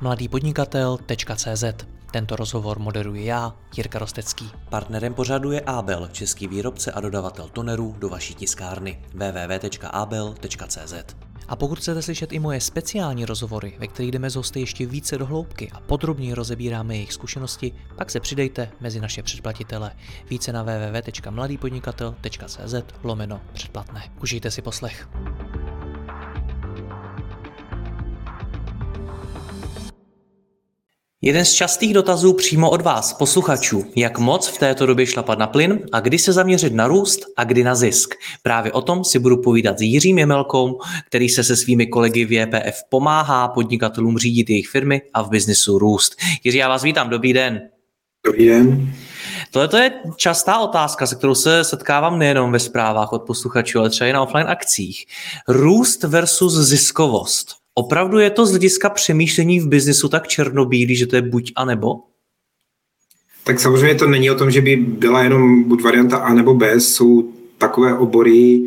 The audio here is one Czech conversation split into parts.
mladýpodnikatel.cz Tento rozhovor moderuji já, Jirka Rostecký. Partnerem pořadu je Abel, český výrobce a dodavatel tonerů do vaší tiskárny www.abel.cz. A pokud chcete slyšet i moje speciální rozhovory, ve kterých jdeme z hosty ještě více do hloubky a podrobněji rozebíráme jejich zkušenosti, pak se přidejte mezi naše předplatitele. Více na www.mladýpodnikatel.cz lomeno předplatné. Užijte si poslech. Jeden z častých dotazů přímo od vás, posluchačů, jak moc v této době šlapat na plyn a kdy se zaměřit na růst a kdy na zisk. Právě o tom si budu povídat s Jiřím Jemelkou, který se se svými kolegy v JPF pomáhá podnikatelům řídit jejich firmy a v biznisu růst. Jiří, já vás vítám, dobrý den. Dobrý den. Tohle je častá otázka, se kterou se setkávám nejenom ve zprávách od posluchačů, ale třeba i na offline akcích. Růst versus ziskovost. Opravdu je to z hlediska přemýšlení v biznesu tak černobílý, že to je buď a nebo? Tak samozřejmě to není o tom, že by byla jenom buď varianta A nebo B. Jsou takové obory,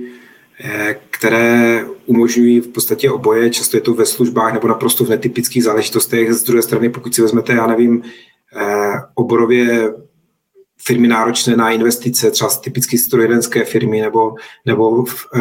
eh, které umožňují v podstatě oboje. Často je to ve službách nebo naprosto v netypických záležitostech. Z druhé strany, pokud si vezmete, já nevím, eh, oborově firmy náročné na investice, třeba typicky strojírenské firmy nebo, nebo v e,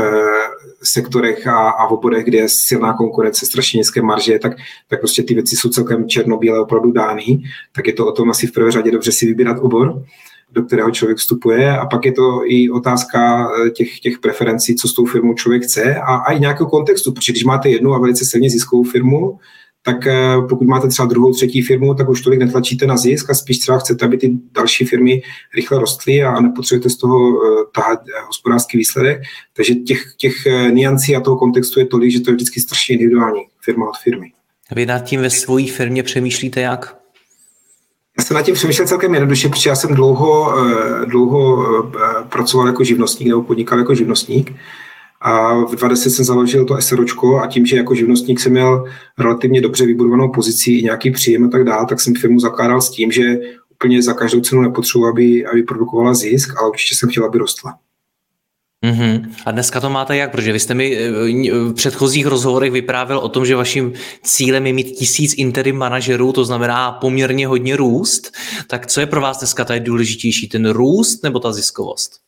sektorech a, a v oborech, kde je silná konkurence, strašně nízké marže, tak, tak prostě ty věci jsou celkem černobílé opravdu dány. Tak je to o tom asi v prvé řadě dobře si vybírat obor do kterého člověk vstupuje a pak je to i otázka eh, těch, těch preferencí, co s tou firmou člověk chce a, a i nějakého kontextu, protože když máte jednu a velice silně ziskovou firmu, tak eh, pokud máte třeba druhou, třetí firmu, tak už tolik netlačíte na zisk a spíš třeba chcete, aby ty další firmy rychle rostly a nepotřebujete z toho eh, tahat eh, hospodářský výsledek. Takže těch, těch niancí a toho kontextu je tolik, že to je vždycky strašně individuální firma od firmy. Vy nad tím ve své firmě přemýšlíte jak? Já jsem nad tím přemýšlel celkem jednoduše, protože já jsem dlouho, dlouho pracoval jako živnostník nebo podnikal jako živnostník a v 20 jsem založil to SROčko a tím, že jako živnostník jsem měl relativně dobře vybudovanou pozici i nějaký příjem a tak dále, tak jsem firmu zakládal s tím, že úplně za každou cenu nepotřebuji, aby, aby produkovala zisk, ale určitě jsem chtěl, aby rostla. Mm-hmm. A dneska to máte jak? Protože vy jste mi eh, v předchozích rozhovorech vyprávěl o tom, že vaším cílem je mít tisíc interim manažerů, to znamená poměrně hodně růst. Tak co je pro vás dneska tady důležitější, ten růst nebo ta ziskovost?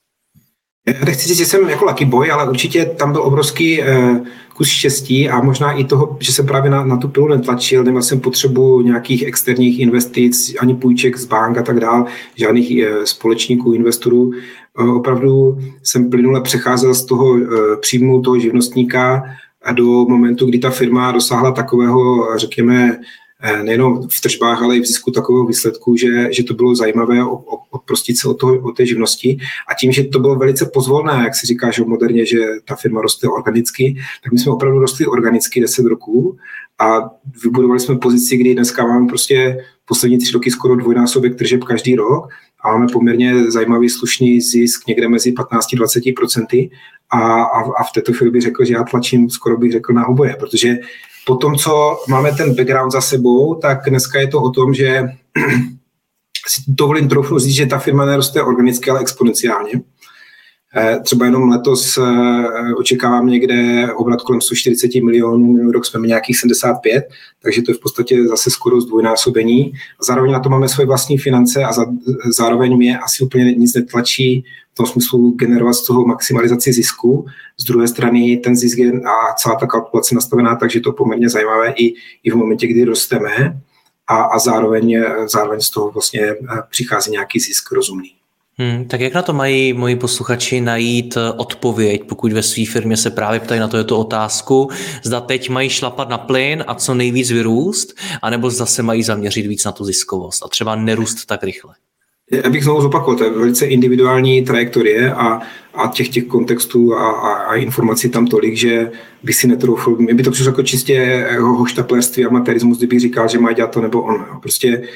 Já nechci říct, že jsem jako lucky boy, ale určitě tam byl obrovský uh, kus štěstí a možná i toho, že jsem právě na, na tu pilu netlačil, neměl jsem potřebu nějakých externích investic, ani půjček z bank a tak dál, žádných uh, společníků, investorů. Uh, opravdu jsem plynule přecházel z toho uh, příjmu toho živnostníka a do momentu, kdy ta firma dosáhla takového, řekněme, Eh, nejenom v tržbách, ale i v zisku takového výsledku, že, že to bylo zajímavé odprostit se od, toho, od té živnosti. A tím, že to bylo velice pozvolné, jak se říká, že moderně, že ta firma roste organicky, tak my jsme opravdu rostli organicky 10 roků a vybudovali jsme pozici, kdy dneska máme prostě poslední tři roky skoro dvojnásobek tržeb každý rok a máme poměrně zajímavý slušný zisk někde mezi 15-20% a, a, a v této chvíli bych řekl, že já tlačím, skoro bych řekl na oboje, protože po tom, co máme ten background za sebou, tak dneska je to o tom, že si dovolím trochu říct, že ta firma neroste organicky, ale exponenciálně. Eh, třeba jenom letos eh, očekávám někde obrat kolem 140 milionů, minulý rok jsme měli nějakých 75, takže to je v podstatě zase skoro zdvojnásobení. Zároveň na to máme svoje vlastní finance a zároveň mě asi úplně nic netlačí v tom smyslu generovat z toho maximalizaci zisku. Z druhé strany ten zisk je a celá ta kalkulace nastavená tak, že to je poměrně zajímavé i, i v momentě, kdy rosteme a, a zároveň, zároveň z toho vlastně eh, přichází nějaký zisk rozumný. Hmm, tak jak na to mají moji posluchači najít eh, odpověď, pokud ve své firmě se právě ptají na to je otázku, zda teď mají šlapat na plyn a co nejvíc vyrůst, anebo zase mají zaměřit víc na tu ziskovost a třeba nerůst tak rychle? Já bych znovu zopakoval, to je velice individuální trajektorie a, a těch těch kontextů a, a, a informací tam tolik, že by si netroufl, mě by to přišlo jako čistě hoštaplerství a materialismus, kdybych říkal, že má dělat to nebo on. Prostě eh,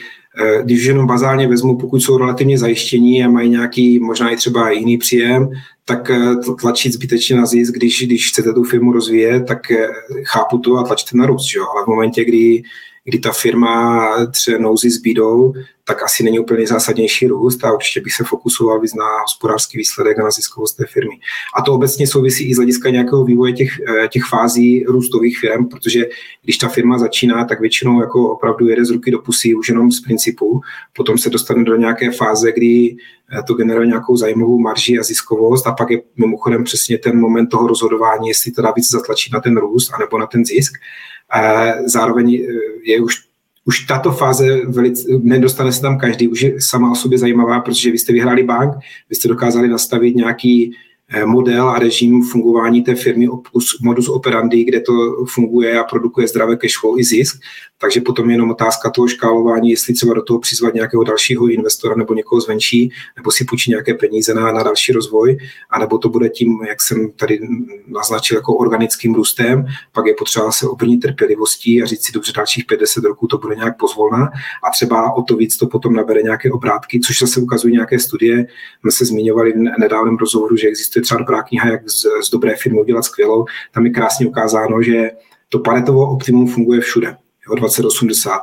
když už jenom bazálně vezmu, pokud jsou relativně zajištění a mají nějaký možná i třeba jiný příjem, tak eh, tlačit zbytečně na zisk, když, když chcete tu firmu rozvíjet, tak eh, chápu to a tlačte na růst. Ale v momentě, kdy kdy ta firma tře nouzí s bídou, tak asi není úplně zásadnější růst a určitě bych se fokusoval víc na hospodářský výsledek a na ziskovost té firmy. A to obecně souvisí i z hlediska nějakého vývoje těch, eh, těch fází růstových firm, protože když ta firma začíná, tak většinou jako opravdu jede z ruky do pusy už jenom z principu, potom se dostane do nějaké fáze, kdy eh, to generuje nějakou zajímavou marži a ziskovost a pak je mimochodem přesně ten moment toho rozhodování, jestli teda víc zatlačit na ten růst anebo na ten zisk. Zároveň je už už tato fáze velice, nedostane se tam každý, už je sama o sobě zajímavá, protože vy jste vyhráli bank, vy jste dokázali nastavit nějaký Eh, model a režim fungování té firmy, modus operandi, kde to funguje a produkuje zdravé cash flow i zisk. Takže potom je jenom otázka toho škálování, jestli třeba do toho přizvat nějakého dalšího investora nebo někoho zvenčí, nebo si půjčit nějaké peníze na, na další rozvoj, anebo to bude tím, jak jsem tady naznačil, jako organickým růstem, pak je potřeba se obrnit trpělivostí a říct si, dobře, dalších 50 roků to bude nějak pozvolná a třeba o to víc to potom nabere nějaké obrátky, což zase ukazují nějaké studie. My se zmiňovali v nedávném rozhovoru, že existuje existuje třeba dobrá kniha, jak z, z dobré firmy udělat skvělou. Tam je krásně ukázáno, že to paretovo optimum funguje všude. Jo, 2080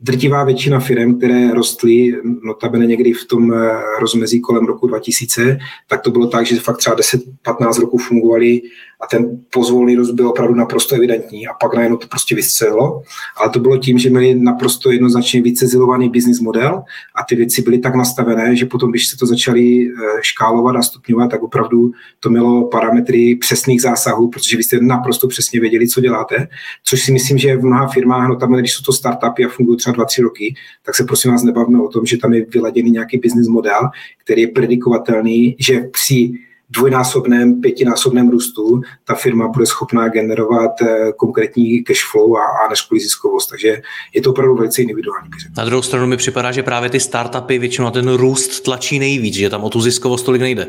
drtivá většina firm, které rostly, notabene někdy v tom eh, rozmezí kolem roku 2000, tak to bylo tak, že fakt třeba 10-15 roků fungovaly a ten pozvolný růst byl opravdu naprosto evidentní a pak najednou to prostě vystřelilo. Ale to bylo tím, že měli naprosto jednoznačně zilovaný business model a ty věci byly tak nastavené, že potom, když se to začali eh, škálovat a stupňovat, tak opravdu to mělo parametry přesných zásahů, protože vy jste naprosto přesně věděli, co děláte, což si myslím, že v mnoha firmách, no tam, když jsou to startupy a fungují třeba 2-3 roky, tak se prosím vás nebavme o tom, že tam je vyladěný nějaký business model, který je predikovatelný, že při dvojnásobném, pětinásobném růstu ta firma bude schopná generovat eh, konkrétní cash flow a, a neškolí ziskovost. Takže je to opravdu velice individuální. Na druhou stranu mi připadá, že právě ty startupy většinou na ten růst tlačí nejvíc, že tam o tu ziskovost tolik nejde.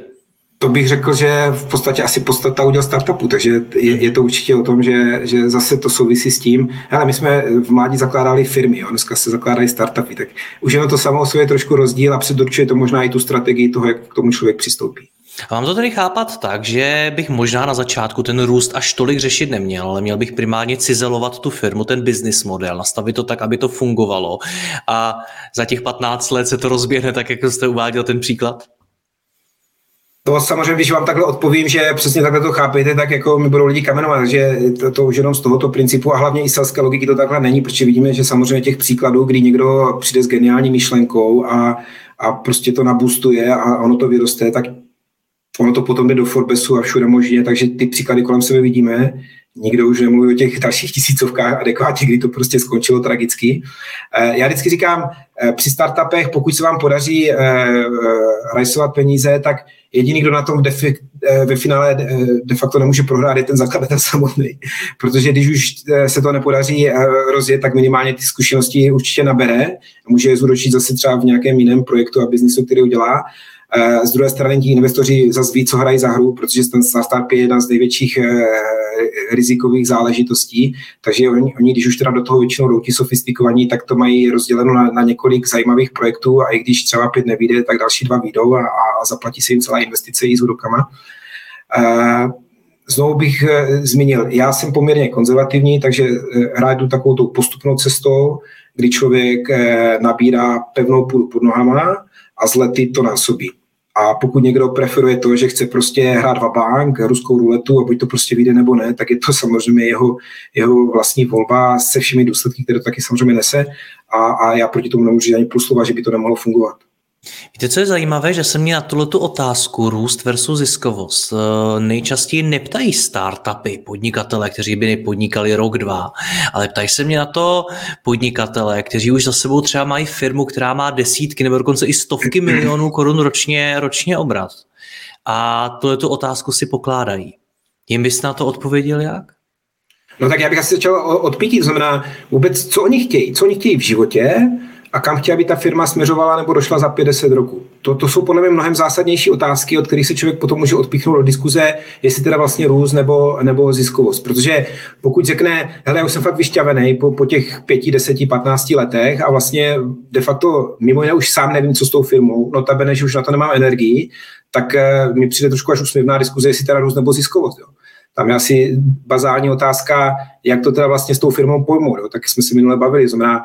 To bych řekl, že v podstatě asi podstata udělal startupu, takže je, je to určitě o tom, že, že zase to souvisí s tím. Ale my jsme v mládí zakládali firmy, jo, dneska se zakládají startupy, tak už jenom to samo o sobě je trošku rozdíl a předurčuje to možná i tu strategii toho, jak k tomu člověk přistoupí. A mám to tedy chápat tak, že bych možná na začátku ten růst až tolik řešit neměl, ale měl bych primárně cizelovat tu firmu, ten business model, nastavit to tak, aby to fungovalo a za těch 15 let se to rozběhne tak, jak jste uváděl ten příklad? To samozřejmě, když vám takhle odpovím, že přesně takhle to chápete, tak jako mi budou lidi kamenovat, že to, to už jenom z tohoto principu a hlavně i selské logiky to takhle není, protože vidíme, že samozřejmě těch příkladů, kdy někdo přijde s geniální myšlenkou a, a prostě to nabustuje a ono to vyroste, tak ono to potom jde do Forbesu a všude možně, takže ty příklady kolem sebe vidíme. Nikdo už nemluví o těch dalších tisícovkách adekvátně, kdy to prostě skončilo tragicky. Eh, já vždycky říkám, eh, při startupech, pokud se vám podaří eh, rajsovat peníze, tak jediný, kdo na tom ve finále de facto nemůže prohrát, je ten zakladatel samotný. Protože když už se to nepodaří rozjet, tak minimálně ty zkušenosti určitě nabere. Může je zúročit zase třeba v nějakém jiném projektu a biznisu, který udělá. Eh, z druhé strany ti investoři zase ví, co hrají za hru, protože ten startup je jedna z největších eh, rizikových záležitostí, takže oni, oni, když už teda do toho většinou jdou ti sofistikovaní, tak to mají rozděleno na, na několik zajímavých projektů a i když třeba pět nevíde, tak další dva výjdou a, a zaplatí se jim celá investice i s úrokama. Uh, znovu bych zmínil, já jsem poměrně konzervativní, takže rádu takovou tou postupnou cestou, kdy člověk nabírá pevnou půdu pod nohama a z lety to násobí. A pokud někdo preferuje to, že chce prostě hrát bank, ruskou ruletu a buď to prostě vyjde nebo ne, tak je to samozřejmě jeho, jeho vlastní volba se všemi důsledky, které to taky samozřejmě nese. A, a já proti tomu nemůžu ani plus že by to nemohlo fungovat. Víte, co je zajímavé, že se mě na tuto otázku růst versus ziskovost eh, nejčastěji neptají startupy, podnikatele, kteří by nepodnikali rok, dva, ale ptají se mě na to podnikatele, kteří už za sebou třeba mají firmu, která má desítky nebo dokonce i stovky milionů korun ročně, ročně obrat. A tuto otázku si pokládají. Jim byste na to odpověděl jak? No tak já bych asi začal od pěti, znamená vůbec, co oni chtějí, co oni chtějí v životě, a kam chtěla by ta firma směřovala nebo došla za 50 roků. To, to jsou podle mě mnohem zásadnější otázky, od kterých se člověk potom může odpíchnout do diskuze, jestli teda vlastně růst nebo, nebo ziskovost. Protože pokud řekne, hele, já už jsem fakt vyšťavený po, po těch 5, 10, 15 letech a vlastně de facto mimo jiné už sám nevím, co s tou firmou, notabene, že už na to nemám energii, tak uh, mi přijde trošku až úsměvná diskuze, jestli teda růst nebo ziskovost. Jo. Tam je asi bazální otázka, jak to teda vlastně s tou firmou pojmout. Jo? Tak jsme si minule bavili, znamená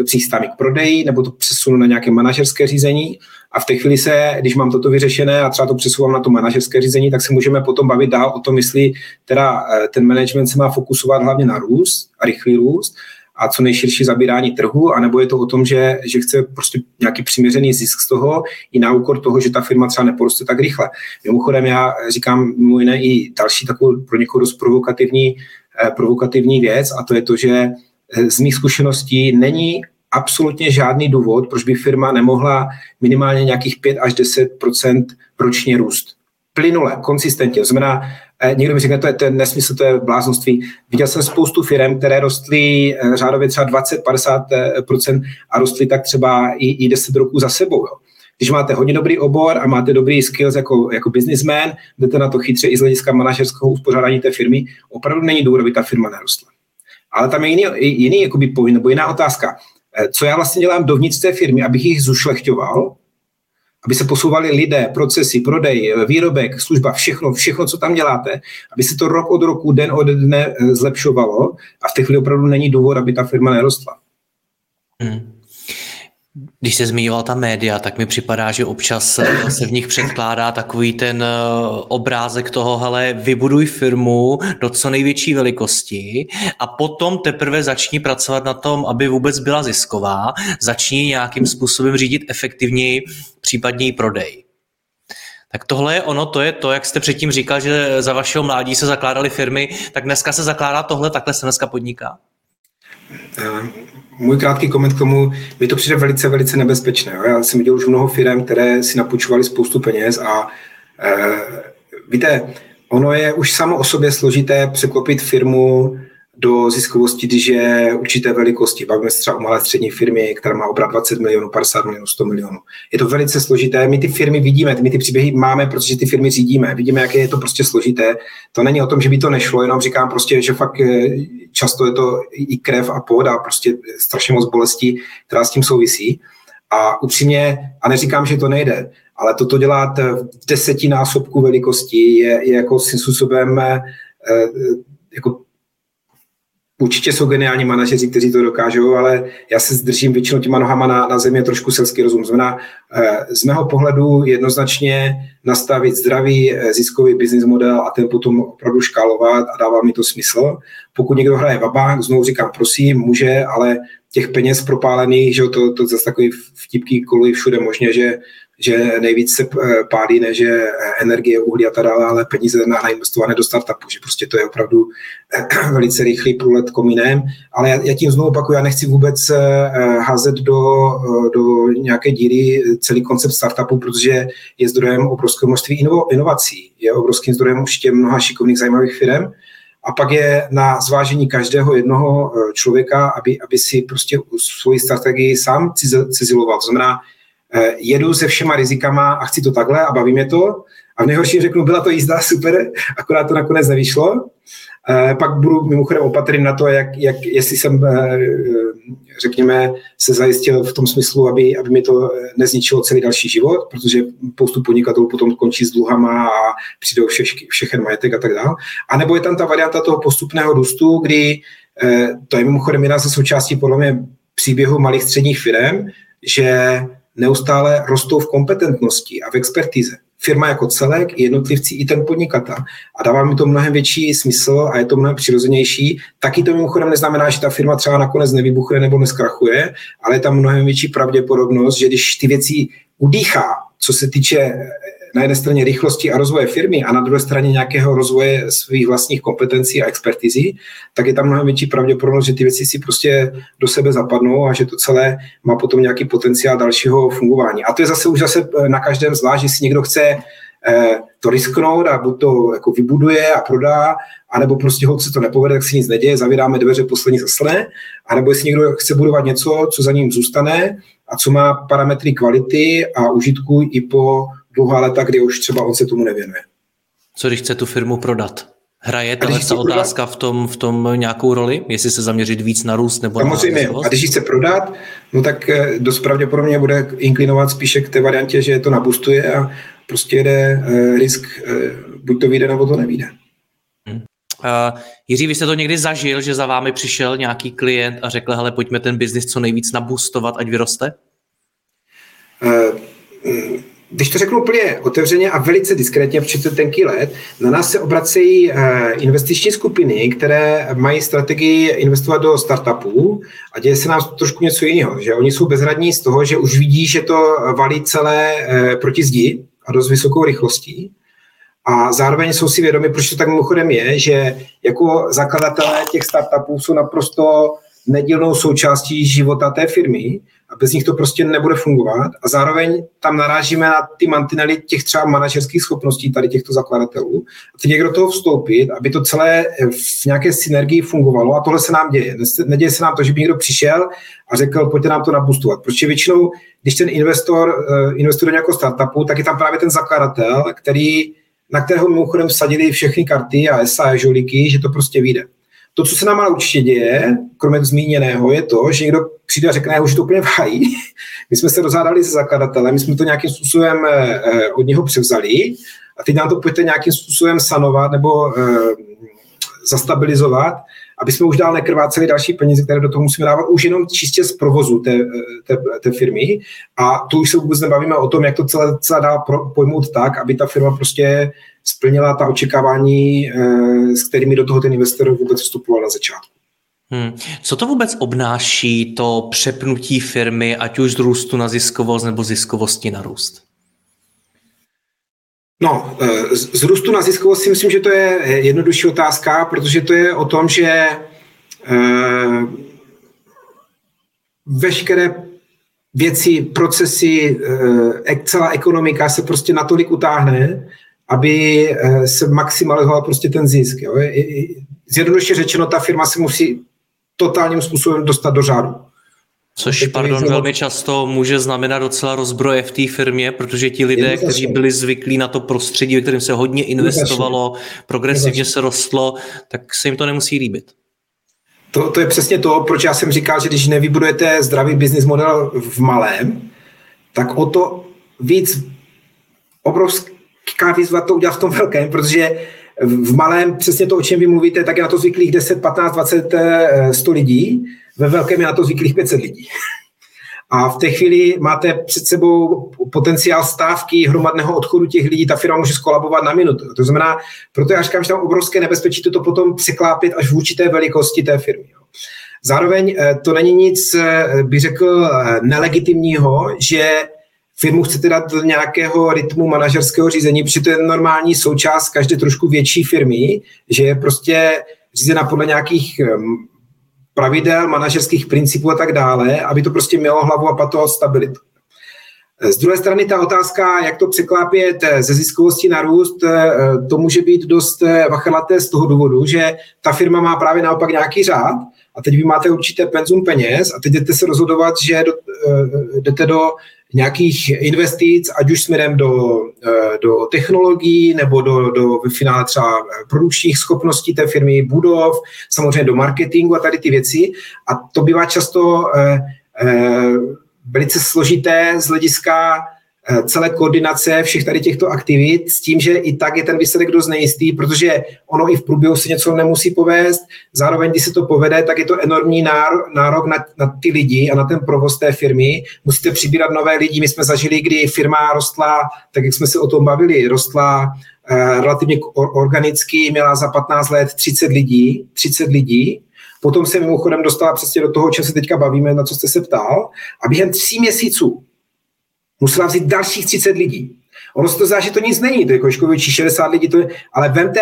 e, přístavy k prodeji, nebo to přesunu na nějaké manažerské řízení. A v té chvíli se, když mám toto vyřešené a třeba to přesouvám na to manažerské řízení, tak se můžeme potom bavit dál o tom, jestli teda e, ten management se má fokusovat hlavně na růst a rychlý růst, a co nejširší zabírání trhu, anebo je to o tom, že, že chce prostě nějaký přiměřený zisk z toho i na úkor toho, že ta firma třeba neporoste tak rychle. Mimochodem já říkám mimo jiné i další takovou pro někoho dost provokativní, eh, provokativní věc a to je to, že eh, z mých zkušeností není absolutně žádný důvod, proč by firma nemohla minimálně nějakých 5 až 10% ročně růst. Plynule, konsistentně. To znamená, někdo mi říká, to je, to je nesmysl, to je bláznoství. Viděl jsem spoustu firm, které rostly eh, řádově třeba 20-50% a rostly tak třeba i, i 10 roků za sebou. Jo. Když máte hodně dobrý obor a máte dobrý skills jako, jako businessman, jdete na to chytře i z hlediska manažerského uspořádání té firmy, opravdu není důvod, aby ta firma nerostla. Ale tam je jiný, jiný jakoby point, nebo jiná otázka. Eh, co já vlastně dělám dovnitř té firmy, abych jich zušlechťoval, aby se posouvali lidé, procesy, prodej, výrobek, služba, všechno, všechno, co tam děláte, aby se to rok od roku, den od dne eh, zlepšovalo a v té chvíli opravdu není důvod, aby ta firma nerostla. Hmm. Když se zmiňoval ta média, tak mi připadá, že občas se v nich předkládá takový ten eh, obrázek toho, hele, vybuduj firmu do co největší velikosti a potom teprve začni pracovat na tom, aby vůbec byla zisková, začni nějakým způsobem řídit efektivněji případně prodej. Tak tohle je ono, to je to, jak jste předtím říkal, že za vašeho mládí se zakládaly firmy, tak dneska se zakládá tohle, takhle se dneska podniká? Eh, můj krátký koment k tomu, mi to přijde velice, velice nebezpečné. Jo? Já jsem viděl už mnoho firm, které si napůjčovaly spoustu peněz a e, víte, ono je už samo o sobě složité překlopit firmu do ziskovosti, když je určité velikosti. Bavíme se třeba o malé střední firmy, která má obrat 20 milionů, 50 milionů, 100 milionů. Je to velice složité. My ty firmy vidíme, my ty příběhy máme, protože ty firmy řídíme. Vidíme, jak je to prostě složité. To není o tom, že by to nešlo, jenom říkám prostě, že fakt eh, často je to i krev a pod a prostě strašně moc bolestí, která s tím souvisí. A upřímně, a neříkám, že to nejde, ale toto dělat v desetinásobku velikosti je, je jako svým způsobem eh, jako Určitě jsou geniální manažeři, kteří to dokážou, ale já se zdržím většinou těma nohama na, na zemi, trošku selský rozum. Znamená, eh, z mého pohledu jednoznačně nastavit zdravý eh, ziskový business model a ten potom opravdu škálovat a dává mi to smysl. Pokud někdo hraje vabánk, znovu říkám, prosím, může, ale těch peněz propálených, že to, to zase takový vtipký kolují všude možně, že že nejvíc se eh, pálí ne, že eh, energie, uhlí a tak dále, ale peníze na, na investované do startupu, že prostě to je opravdu eh, velice rychlý průlet komínem. Ale já, já tím znovu opakuju, já nechci vůbec házet do, do nějaké díry celý koncept startupu, protože je zdrojem obrovského množství inovací, je obrovským zdrojem určitě mnoha šikovných zajímavých firm. A pak je na zvážení každého jednoho člověka, aby, aby si prostě svoji strategii sám ciziloval. To znamená, jedu se všema rizikama a chci to takhle a baví mě to. A v nejhorším řeknu, byla to jízda, super, akorát to nakonec nevyšlo. Eh, pak budu mimochodem opatrný na to, jak, jak, jestli jsem, eh, řekněme, se zajistil v tom smyslu, aby, aby mi to nezničilo celý další život, protože spoustu podnikatelů potom končí s dluhama a přijdou vše, všechen majetek a tak dále. A nebo je tam ta varianta toho postupného růstu, kdy to je mimochodem jedna ze součástí podle mě příběhu malých středních firm, že neustále rostou v kompetentnosti a v expertize. Firma jako celek, jednotlivci i ten podnikatel. A dává mi to mnohem větší smysl a je to mnohem přirozenější. Taky to mimochodem neznamená, že ta firma třeba nakonec nevybuchne nebo neskrachuje, ale je tam mnohem větší pravděpodobnost, že když ty věci udýchá, co se týče na jedné straně rychlosti a rozvoje firmy a na druhé straně nějakého rozvoje svých vlastních kompetencí a expertizí, tak je tam mnohem větší pravděpodobnost, že ty věci si prostě do sebe zapadnou a že to celé má potom nějaký potenciál dalšího fungování. A to je zase už zase eh, na každém zvlášť, že si někdo chce eh, to risknout a buď to jako vybuduje a prodá, anebo prostě ho se to nepovede, tak si nic neděje, zavíráme dveře poslední zasle, anebo jestli někdo chce budovat něco, co za ním zůstane a co má parametry kvality a užitku i po dlouhá leta, kdy už třeba on se tomu nevěnuje. Co když chce tu firmu prodat? Hraje tahle ta otázka v tom, v tom nějakou roli? Jestli se zaměřit víc na růst nebo Samozřejmě. na A když ji chce prodat, no tak eh, dost pravděpodobně bude inklinovat spíše k té variantě, že to nabustuje a prostě jde eh, risk, eh, buď to vyjde, nebo to nevíde. Uh, Jiří, vy jste to někdy zažil, že za vámi přišel nějaký klient a řekl, hele, pojďme ten biznis co nejvíc nabustovat, ať vyroste? Uh, když to řeknu úplně otevřeně a velice diskrétně, protože to je tenký let, na nás se obracejí eh, investiční skupiny, které mají strategii investovat do startupů a děje se nám trošku něco jiného, že oni jsou bezradní z toho, že už vidí, že to valí celé eh, proti zdi a dost vysokou rychlostí. A zároveň jsou si vědomi, proč to tak mimochodem je, že jako zakladatelé těch startupů jsou naprosto nedílnou součástí života té firmy a bez nich to prostě nebude fungovat. A zároveň tam narážíme na ty mantinely těch třeba manažerských schopností tady těchto zakladatelů. A teď někdo do toho vstoupit, aby to celé v nějaké synergii fungovalo a tohle se nám děje. Neděje se nám to, že by někdo přišel a řekl, pojďte nám to nabustovat. Protože většinou, když ten investor uh, investuje do nějakého startupu, tak je tam právě ten zakladatel, který, na kterého mimochodem vsadili všechny karty a SA a žolíky, že to prostě vyjde. To, co se nám ale určitě děje, kromě zmíněného, je to, že někdo přijde a řekne, už to úplně vhají. My jsme se rozhádali se zakladatelem, my jsme to nějakým způsobem eh, eh, od něho převzali a teď nám to pojďte nějakým způsobem sanovat nebo eh, zastabilizovat, aby jsme už dál nekrváceli další peníze, které do toho musíme dávat už jenom čistě z provozu té, té, té firmy. A tu už se vůbec nebavíme o tom, jak to celé, celé dál pojmout tak, aby ta firma prostě splnila ta očekávání, eh, s kterými do toho ten investor vůbec vstupoval na začátku. Hmm. Co to vůbec obnáší to přepnutí firmy, ať už z růstu na ziskovost nebo ziskovosti na růst? No, eh, z růstu na ziskovost si myslím, že to je jednodušší otázka, protože to je o tom, že eh, veškeré věci, procesy, celá ekonomika se prostě natolik utáhne, aby eh, se maximalizoval prostě ten zisk. Jo. Zjednoduše řečeno, ta firma se musí totálním způsobem dostat do řádu. Což, pardon, velmi často může znamenat docela rozbroje v té firmě, protože ti lidé, kteří byli zvyklí na to prostředí, ve kterém se hodně investovalo, progresivně se rostlo, tak se jim to nemusí líbit. To, to je přesně to, proč já jsem říkal, že když nevybudujete zdravý business model v malém, tak o to víc obrovský těžká výzva to udělat v tom velkém, protože v malém, přesně to, o čem vy mluvíte, tak je na to zvyklých 10, 15, 20, 100 lidí, ve velkém je to zvyklých 500 lidí. A v té chvíli máte před sebou potenciál stávky hromadného odchodu těch lidí, ta firma může skolabovat na minutu. To znamená, proto já říkám, že tam obrovské nebezpečí to potom překlápit až v určité velikosti té firmy. Zároveň eh, to není nic, eh, bych řekl, eh, nelegitimního, že firmu chcete dát do nějakého rytmu manažerského řízení, protože to je normální součást každé trošku větší firmy, že je prostě řízena podle nějakých pravidel, manažerských principů a tak dále, aby to prostě mělo hlavu a pato stabilitu. Z druhé strany ta otázka, jak to překlápět ze ziskovosti na růst, eh, to může být dost eh, vachalaté z toho důvodu, že ta firma má právě naopak nějaký řád a teď vy máte určité penzum peněz a teď jdete se rozhodovat, že eh, jdete do nějakých investic, ať už směrem do, eh, do technologií nebo do, do ve finále třeba produkčních schopností té firmy, budov, samozřejmě do marketingu a tady ty věci. A to bývá často eh, eh, velice složité z hlediska Eh, celé koordinace všech tady těchto aktivit s tím, že i tak je ten výsledek dost nejistý, protože ono i v průběhu se něco nemusí povést. Zároveň, když se to povede, tak je to enormní nárok na, na ty lidi a na ten provoz té firmy. Musíte přibírat nové lidi. My jsme zažili, kdy firma rostla, tak jak jsme se o tom bavili, rostla eh, relativně organicky, měla za 15 let 30 lidí, 30 lidí, Potom se mimochodem dostala přesně do toho, čem se teďka bavíme, na co jste se ptal. A během tří měsíců musela vzít dalších 30 lidí. Ono se to zdá, že to nic není, to je Koškovičí 60 lidí, to je, ale vemte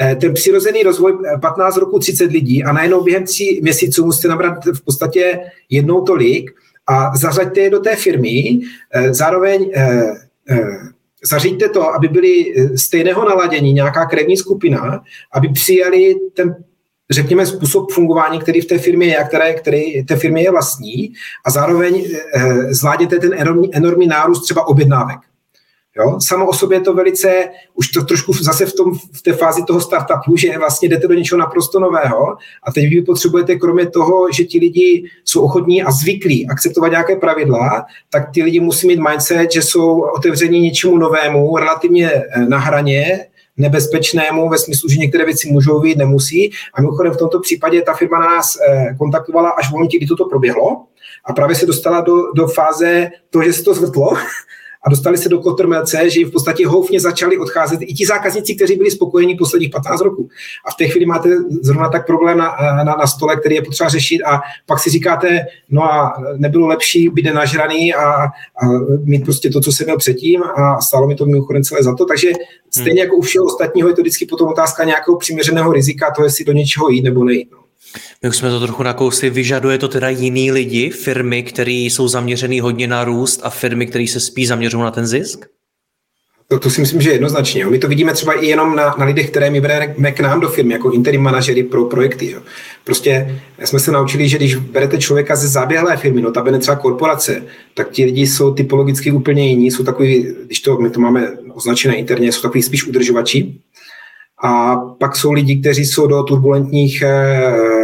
eh, ten přirozený rozvoj 15 eh, roku 30 lidí a najednou během tří měsíců musíte nabrat v podstatě jednou tolik a zařaďte je do té firmy, eh, zároveň zařiďte to, aby byli stejného naladění, nějaká krevní skupina, aby přijali ten řekněme, způsob fungování, který v té firmě je a které, který té firmě je vlastní a zároveň e, zvládněte ten enormní, enormní nárůst třeba objednávek. Jo? Samo o sobě je to velice, už to trošku zase v, tom, v té fázi toho startupu, že vlastně jdete do něčeho naprosto nového a teď vy potřebujete kromě toho, že ti lidi jsou ochotní a zvyklí akceptovat nějaké pravidla, tak ti lidi musí mít mindset, že jsou otevření něčemu novému, relativně eh, na hraně, nebezpečnému ve smyslu, že některé věci můžou být, nemusí. A mimochodem v tomto případě ta firma na nás eh, kontaktovala až v momentě, kdy toto proběhlo a právě se dostala do, do fáze toho, že se to zvrtlo a dostali se do kotrmelce, že jim v podstatě houfně začali odcházet i ti zákazníci, kteří byli spokojení posledních 15 roků. A v té chvíli máte zrovna tak problém na, na, na stole, který je potřeba řešit a pak si říkáte, no a nebylo lepší být nažraný a, a mít prostě to, co jsem měl předtím a stálo mi to mimochodem celé za to. Takže stejně jako u všeho ostatního je to vždycky potom otázka nějakého přiměřeného rizika, to jestli do něčeho jít nebo nejít. No. My už jsme to trochu nakousli, vyžaduje to teda jiný lidi, firmy, které jsou zaměřený hodně na růst a firmy, které se spíš zaměřují na ten zisk? To, to si myslím, že jednoznačně. My to vidíme třeba i jenom na, na lidech, které my bereme k nám do firmy, jako interim manažery pro projekty. Jo. Prostě jsme se naučili, že když berete člověka ze zaběhlé firmy, no notabene třeba korporace, tak ti lidi jsou typologicky úplně jiní, jsou takový, když to, my to máme označené interně, jsou takový spíš udržovači. A pak jsou lidi, kteří jsou do turbulentních eh,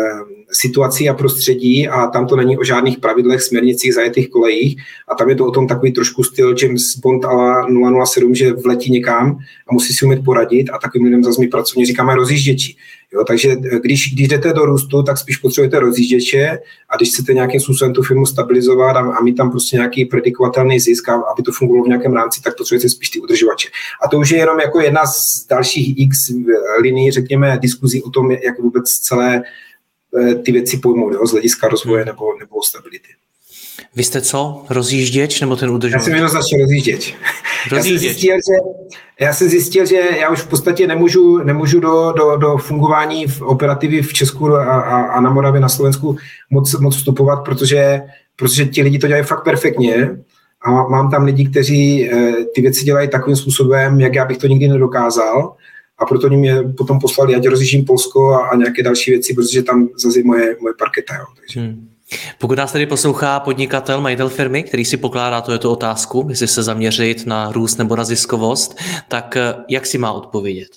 situací a prostředí a tam to není o žádných pravidlech, směrnicích, zajetých kolejích a tam je to o tom takový trošku styl James Bond a 007, že vletí někam a musí si umět poradit a takovým lidem zase my pracovně říkáme rozjížděči. Jo, takže eh, když, když jdete do růstu, tak spíš potřebujete rozjížděče a když chcete nějakým způsobem tu firmu stabilizovat a, a mít tam prostě nějaký predikovatelný zisk, aby to fungovalo v nějakém rámci, tak potřebujete spíš ty udržovače. A to už je jenom jako jedna z dalších x liní, řekněme, diskuzí o tom, jak vůbec celé Eh, ty věci pojmout jo, z hlediska rozvoje nebo, nebo stability. Vy jste co? Rozjížděč nebo ten udržovač? Já jsem jednoznačně rozjížděč. rozjížděč. Já jsem zjistil, že, já jsem zjistil, že já už v podstatě nemůžu, nemůžu do, do, do fungování v operativy v Česku a, a, a na Moravě, na Slovensku moc, moc vstupovat, protože, protože ti lidi to dělají fakt perfektně a mám tam lidi, kteří eh, ty věci dělají takovým způsobem, jak já bych to nikdy nedokázal a proto oni mě potom poslali, ať rozjíždím Polsko a, a nějaké další věci, protože tam zase moje, moje parketa. Jo, takže. Hmm. Pokud nás tady poslouchá podnikatel, majitel firmy, který si pokládá to je to otázku, jestli se zaměřit na růst nebo na ziskovost, tak eh, jak si má odpovědět?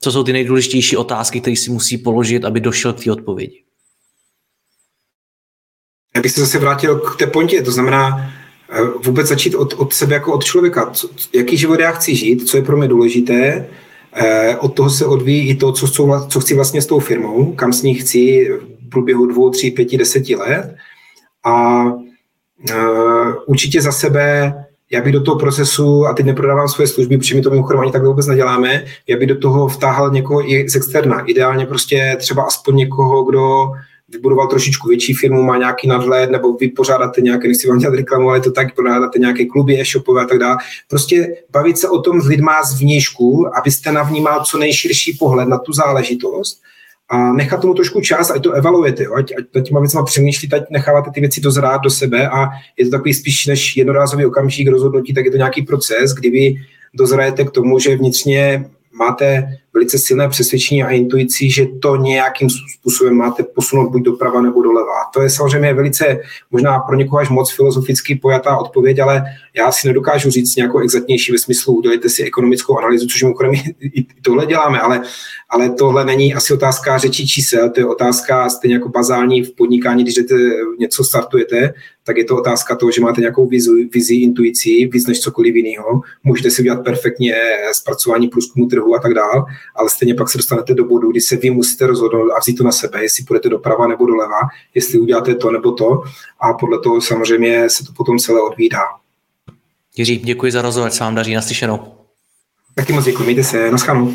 Co jsou ty nejdůležitější otázky, které si musí položit, aby došel k té odpovědi? Já bych se zase vrátil k té pointě, to znamená eh, vůbec začít od, od sebe jako od člověka. Co, jaký život já chci žít, co je pro mě důležité, od toho se odvíjí i to, co, co, chci vlastně s tou firmou, kam s ní chci v průběhu dvou, tří, pěti, deseti let. A uh, určitě za sebe já bych do toho procesu, a teď neprodávám svoje služby, protože my to mimochodem ani tak vůbec neděláme, já bych do toho vtáhl někoho i z externa. Ideálně prostě třeba aspoň někoho, kdo vybudoval trošičku větší firmu, má nějaký nadhled, nebo vy pořádáte nějaké, nechci vám dělat reklamu, ale to tak, pořádáte nějaké kluby, e-shopové a tak dále. Prostě bavit se o tom s lidma z vnějšku, abyste navnímal co nejširší pohled na tu záležitost a nechat tomu trošku čas, ať to evaluujete, ať, ať nad těma věcma přemýšlíte, ať necháváte ty věci dozrát do sebe a je to takový spíš než jednorázový okamžik rozhodnutí, tak je to nějaký proces, kdy vy dozrajete k tomu, že vnitřně máte velice silné přesvědčení a intuici, že to nějakým způsobem máte posunout buď doprava nebo doleva. To je samozřejmě velice možná pro někoho až moc filozoficky pojatá odpověď, ale já si nedokážu říct nějakou exaktnější ve smyslu udělejte si ekonomickou analýzu, což mimochodem i tohle děláme, ale, ale tohle není asi otázka řečí čísel, to je otázka stejně jako bazální v podnikání, když jdete něco startujete, tak je to otázka toho, že máte nějakou vizi, vizi intuici, víc než cokoliv jiného. Můžete si udělat perfektně zpracování průzkumu trhu a tak dále, ale stejně pak se dostanete do bodu, kdy se vy musíte rozhodnout a vzít to na sebe, jestli půjdete doprava nebo doleva, jestli uděláte to nebo to a podle toho samozřejmě se to potom celé odvídá. Jiří, děkuji za rozhovor, se vám daří naslyšenou. Taky moc děkuji, mějte se, naschledanou.